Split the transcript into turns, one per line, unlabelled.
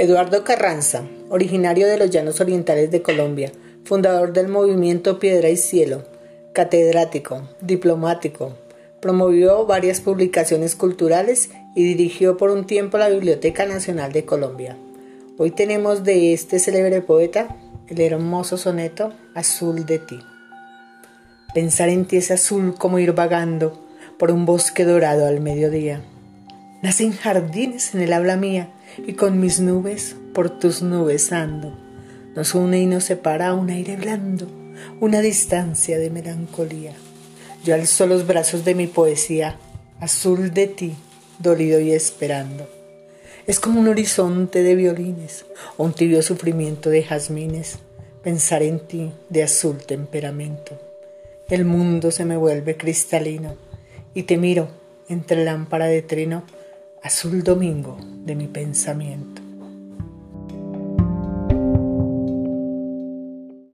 Eduardo Carranza, originario de los llanos orientales de Colombia, fundador del movimiento Piedra y Cielo, catedrático, diplomático, promovió varias publicaciones culturales y dirigió por un tiempo la Biblioteca Nacional de Colombia. Hoy tenemos de este célebre poeta el hermoso soneto Azul de ti. Pensar en ti es azul como ir vagando por un bosque dorado al mediodía. Nacen jardines en el habla mía y con mis nubes por tus nubes ando. Nos une y nos separa un aire blando, una distancia de melancolía. Yo alzo los brazos de mi poesía, azul de ti, dolido y esperando. Es como un horizonte de violines o un tibio sufrimiento de jazmines, pensar en ti de azul temperamento. El mundo se me vuelve cristalino y te miro entre lámpara de trino, azul domingo de mi pensamiento.